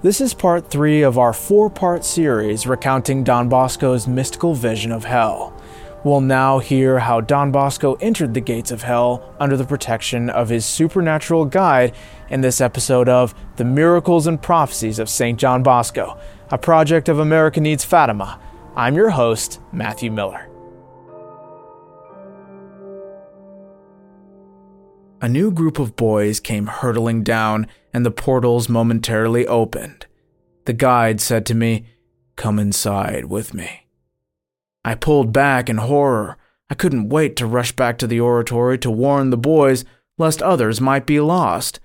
This is part three of our four part series recounting Don Bosco's mystical vision of hell. We'll now hear how Don Bosco entered the gates of hell under the protection of his supernatural guide in this episode of The Miracles and Prophecies of St. John Bosco, a project of America Needs Fatima. I'm your host, Matthew Miller. A new group of boys came hurtling down, and the portals momentarily opened. The guide said to me, Come inside with me. I pulled back in horror. I couldn't wait to rush back to the oratory to warn the boys lest others might be lost.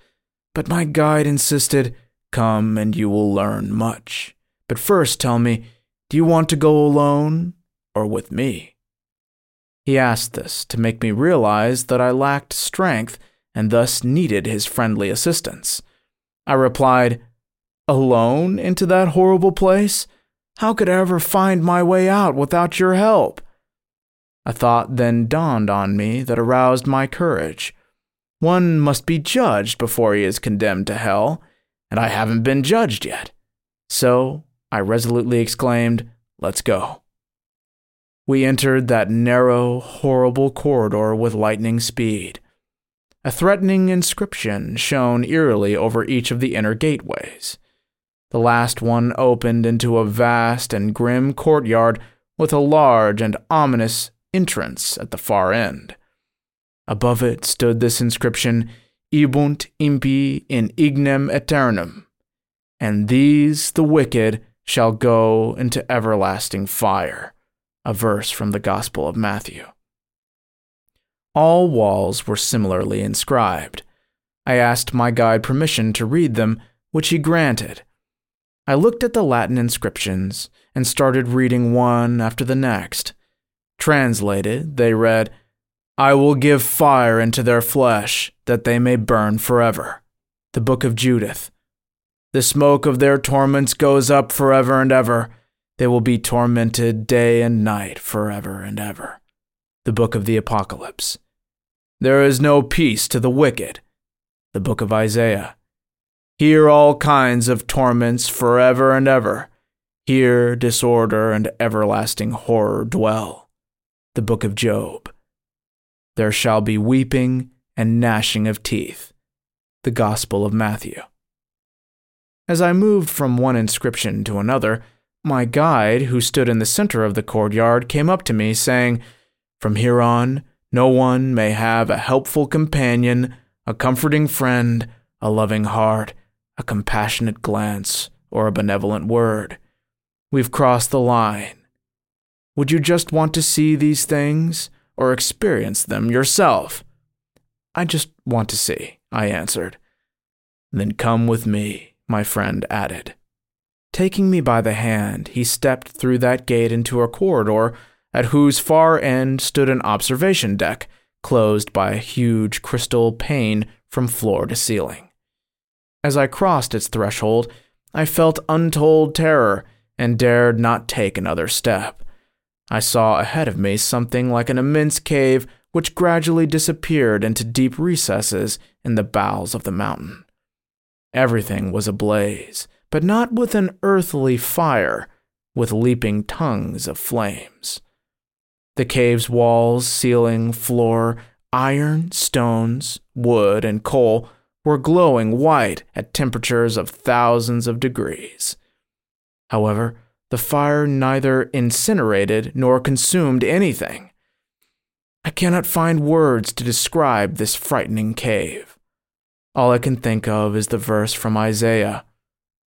But my guide insisted, Come and you will learn much. But first tell me, do you want to go alone or with me? He asked this to make me realize that I lacked strength and thus needed his friendly assistance. I replied, Alone into that horrible place? How could I ever find my way out without your help? A thought then dawned on me that aroused my courage. One must be judged before he is condemned to hell, and I haven't been judged yet. So I resolutely exclaimed, Let's go. We entered that narrow, horrible corridor with lightning speed. A threatening inscription shone eerily over each of the inner gateways. The last one opened into a vast and grim courtyard with a large and ominous entrance at the far end. Above it stood this inscription, Ibunt impi in ignem aeternum, and these, the wicked, shall go into everlasting fire a verse from the Gospel of Matthew. All walls were similarly inscribed. I asked my guide permission to read them, which he granted. I looked at the Latin inscriptions and started reading one after the next. Translated, they read, I will give fire into their flesh, that they may burn forever. The Book of Judith. The smoke of their torments goes up forever and ever they will be tormented day and night forever and ever. The Book of the Apocalypse. There is no peace to the wicked. The Book of Isaiah. Here all kinds of torments forever and ever. Here disorder and everlasting horror dwell. The Book of Job. There shall be weeping and gnashing of teeth. The Gospel of Matthew. As I moved from one inscription to another, my guide, who stood in the center of the courtyard, came up to me, saying, From here on, no one may have a helpful companion, a comforting friend, a loving heart, a compassionate glance, or a benevolent word. We've crossed the line. Would you just want to see these things, or experience them yourself? I just want to see, I answered. Then come with me, my friend added. Taking me by the hand, he stepped through that gate into a corridor at whose far end stood an observation deck, closed by a huge crystal pane from floor to ceiling. As I crossed its threshold, I felt untold terror and dared not take another step. I saw ahead of me something like an immense cave which gradually disappeared into deep recesses in the bowels of the mountain. Everything was ablaze but not with an earthly fire, with leaping tongues of flames. The cave's walls, ceiling, floor, iron, stones, wood, and coal were glowing white at temperatures of thousands of degrees. However, the fire neither incinerated nor consumed anything. I cannot find words to describe this frightening cave. All I can think of is the verse from Isaiah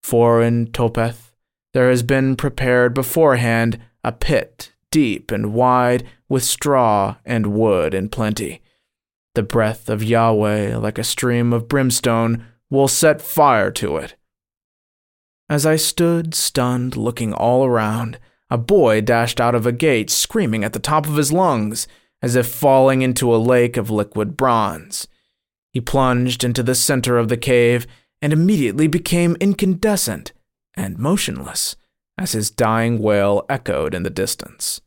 for in Topheth there has been prepared beforehand a pit, deep and wide, with straw and wood in plenty. The breath of Yahweh, like a stream of brimstone, will set fire to it. As I stood stunned, looking all around, a boy dashed out of a gate, screaming at the top of his lungs, as if falling into a lake of liquid bronze. He plunged into the center of the cave and immediately became incandescent and motionless as his dying wail echoed in the distance.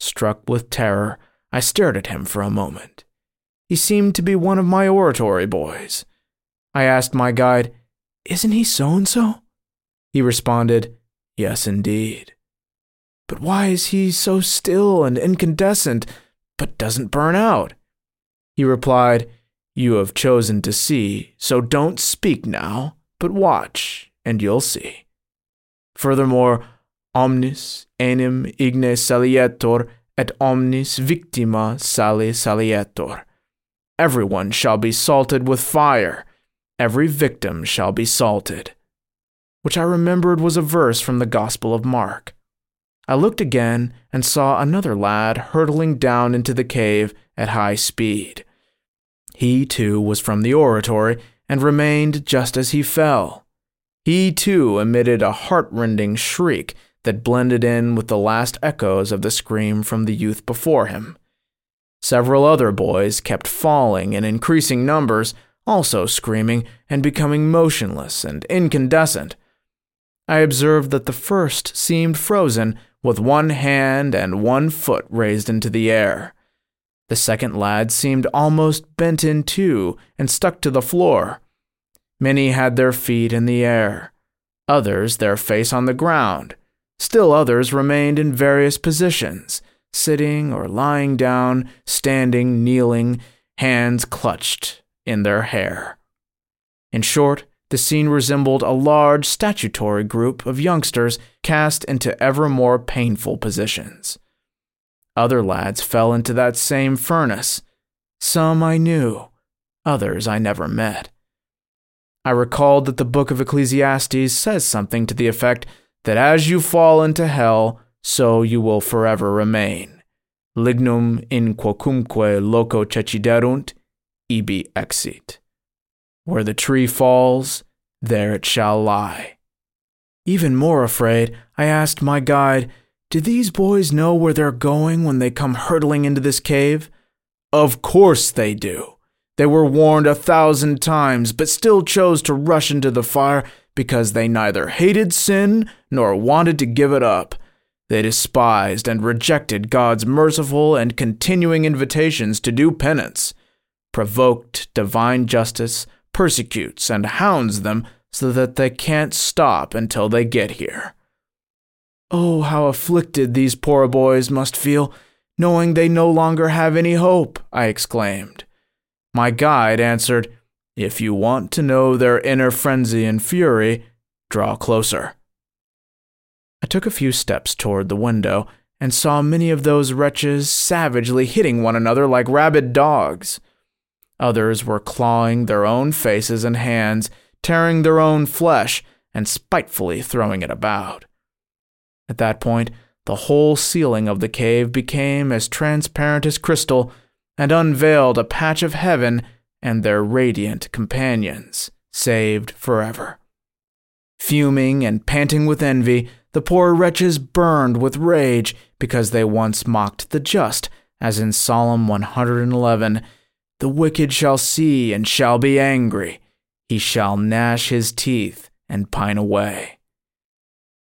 Struck with terror, I stared at him for a moment. He seemed to be one of my oratory boys. I asked my guide, Isn't he so and so? He responded, Yes, indeed. But why is he so still and incandescent, but doesn't burn out? He replied, You have chosen to see, so don't speak now, but watch, and you'll see. Furthermore, omnis enim igne salietur, et omnis victima sale salietur. Everyone shall be salted with fire, every victim shall be salted. Which I remembered was a verse from the Gospel of Mark. I looked again and saw another lad hurtling down into the cave at high speed. He, too, was from the oratory and remained just as he fell. He, too, emitted a heartrending shriek that blended in with the last echoes of the scream from the youth before him. Several other boys kept falling in increasing numbers, also screaming and becoming motionless and incandescent. I observed that the first seemed frozen with one hand and one foot raised into the air. The second lad seemed almost bent in two and stuck to the floor. Many had their feet in the air, others their face on the ground. Still others remained in various positions, sitting or lying down, standing, kneeling, hands clutched in their hair. In short, the scene resembled a large statutory group of youngsters cast into ever more painful positions. Other lads fell into that same furnace. Some I knew, others I never met. I recalled that the book of Ecclesiastes says something to the effect that as you fall into hell, so you will forever remain. Lignum in quocumque loco ceciderunt, ibi exit. Where the tree falls, there it shall lie. Even more afraid, I asked my guide, Do these boys know where they're going when they come hurtling into this cave? Of course they do. They were warned a thousand times, but still chose to rush into the fire because they neither hated sin nor wanted to give it up. They despised and rejected God's merciful and continuing invitations to do penance, provoked divine justice, persecutes and hounds them so that they can't stop until they get here. Oh, how afflicted these poor boys must feel, knowing they no longer have any hope, I exclaimed. My guide answered, If you want to know their inner frenzy and fury, draw closer. I took a few steps toward the window and saw many of those wretches savagely hitting one another like rabid dogs. Others were clawing their own faces and hands, tearing their own flesh, and spitefully throwing it about. At that point, the whole ceiling of the cave became as transparent as crystal and unveiled a patch of heaven and their radiant companions, saved forever. Fuming and panting with envy, the poor wretches burned with rage because they once mocked the just, as in Psalm 111 the wicked shall see and shall be angry. He shall gnash his teeth and pine away.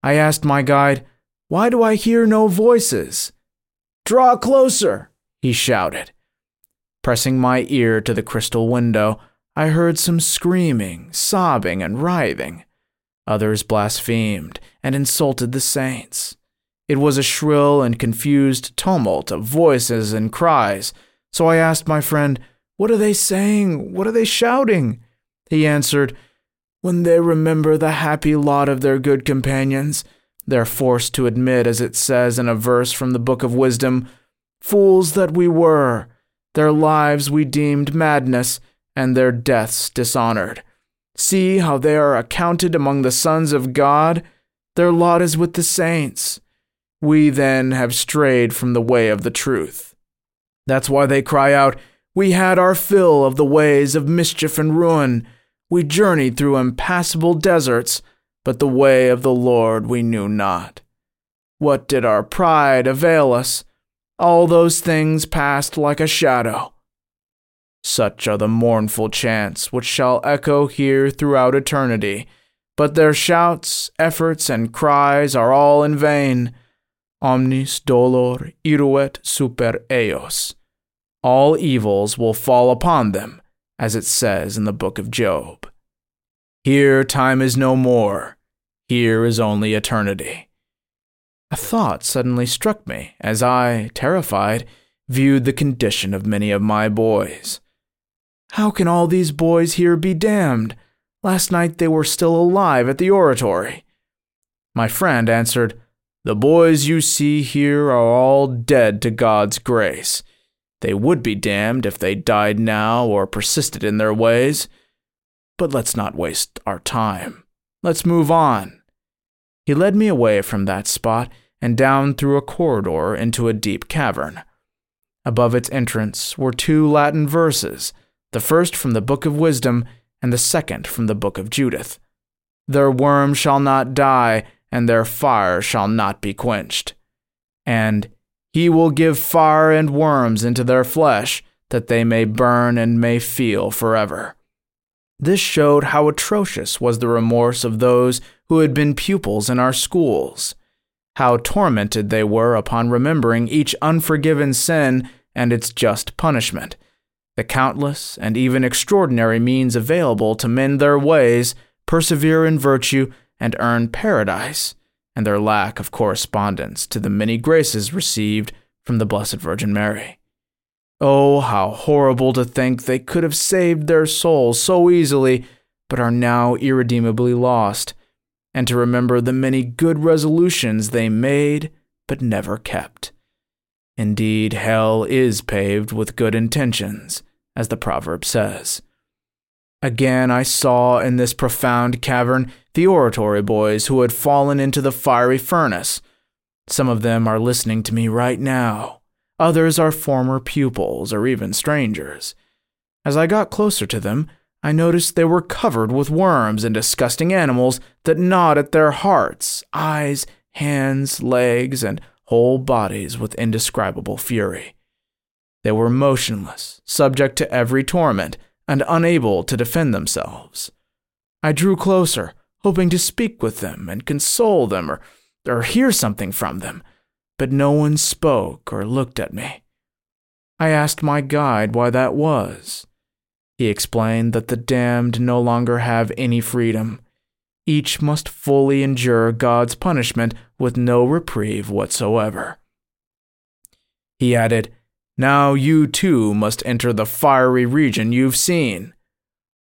I asked my guide, Why do I hear no voices? Draw closer, he shouted. Pressing my ear to the crystal window, I heard some screaming, sobbing, and writhing. Others blasphemed and insulted the saints. It was a shrill and confused tumult of voices and cries, so I asked my friend, what are they saying? What are they shouting? He answered, When they remember the happy lot of their good companions, they're forced to admit, as it says in a verse from the Book of Wisdom, Fools that we were, their lives we deemed madness, and their deaths dishonored. See how they are accounted among the sons of God. Their lot is with the saints. We then have strayed from the way of the truth. That's why they cry out, we had our fill of the ways of mischief and ruin. We journeyed through impassable deserts, but the way of the Lord we knew not. What did our pride avail us? All those things passed like a shadow. Such are the mournful chants which shall echo here throughout eternity, but their shouts, efforts, and cries are all in vain. Omnis dolor iruet super eos all evils will fall upon them, as it says in the book of Job. Here time is no more. Here is only eternity. A thought suddenly struck me as I, terrified, viewed the condition of many of my boys. How can all these boys here be damned? Last night they were still alive at the oratory. My friend answered, The boys you see here are all dead to God's grace. They would be damned if they died now or persisted in their ways. But let's not waste our time. Let's move on. He led me away from that spot and down through a corridor into a deep cavern. Above its entrance were two Latin verses, the first from the Book of Wisdom and the second from the Book of Judith. Their worm shall not die, and their fire shall not be quenched. And he will give fire and worms into their flesh, that they may burn and may feel forever. This showed how atrocious was the remorse of those who had been pupils in our schools, how tormented they were upon remembering each unforgiven sin and its just punishment, the countless and even extraordinary means available to mend their ways, persevere in virtue, and earn paradise, and their lack of correspondence to the many graces received from the Blessed Virgin Mary. Oh, how horrible to think they could have saved their souls so easily, but are now irredeemably lost, and to remember the many good resolutions they made but never kept. Indeed, hell is paved with good intentions, as the proverb says. Again, I saw in this profound cavern the oratory boys who had fallen into the fiery furnace. Some of them are listening to me right now. Others are former pupils or even strangers. As I got closer to them, I noticed they were covered with worms and disgusting animals that gnawed at their hearts, eyes, hands, legs, and whole bodies with indescribable fury. They were motionless, subject to every torment, and unable to defend themselves. I drew closer, hoping to speak with them and console them or, or hear something from them but no one spoke or looked at me. I asked my guide why that was. He explained that the damned no longer have any freedom. Each must fully endure God's punishment with no reprieve whatsoever. He added, Now you too must enter the fiery region you've seen.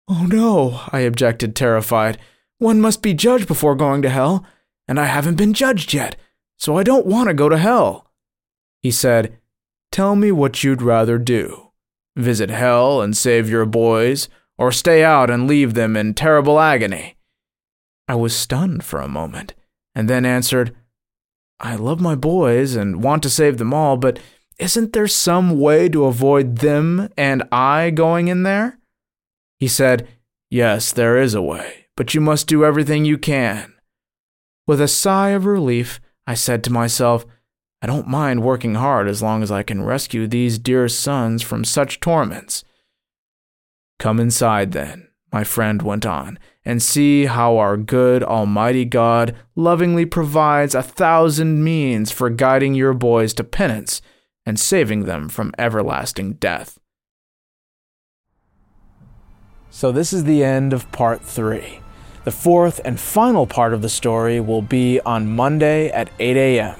Oh no, I objected, terrified. One must be judged before going to hell, and I haven't been judged yet so I don't want to go to hell. He said, Tell me what you'd rather do visit hell and save your boys, or stay out and leave them in terrible agony. I was stunned for a moment, and then answered, I love my boys and want to save them all, but isn't there some way to avoid them and I going in there? He said, Yes, there is a way, but you must do everything you can. With a sigh of relief, I said to myself, I don't mind working hard as long as I can rescue these dear sons from such torments. Come inside, then, my friend went on, and see how our good Almighty God lovingly provides a thousand means for guiding your boys to penance and saving them from everlasting death. So, this is the end of part three. The fourth and final part of the story will be on Monday at 8 a.m.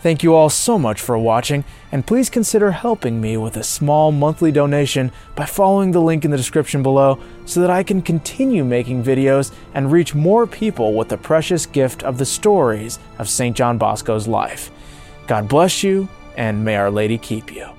Thank you all so much for watching, and please consider helping me with a small monthly donation by following the link in the description below so that I can continue making videos and reach more people with the precious gift of the stories of St. John Bosco's life. God bless you, and may Our Lady keep you.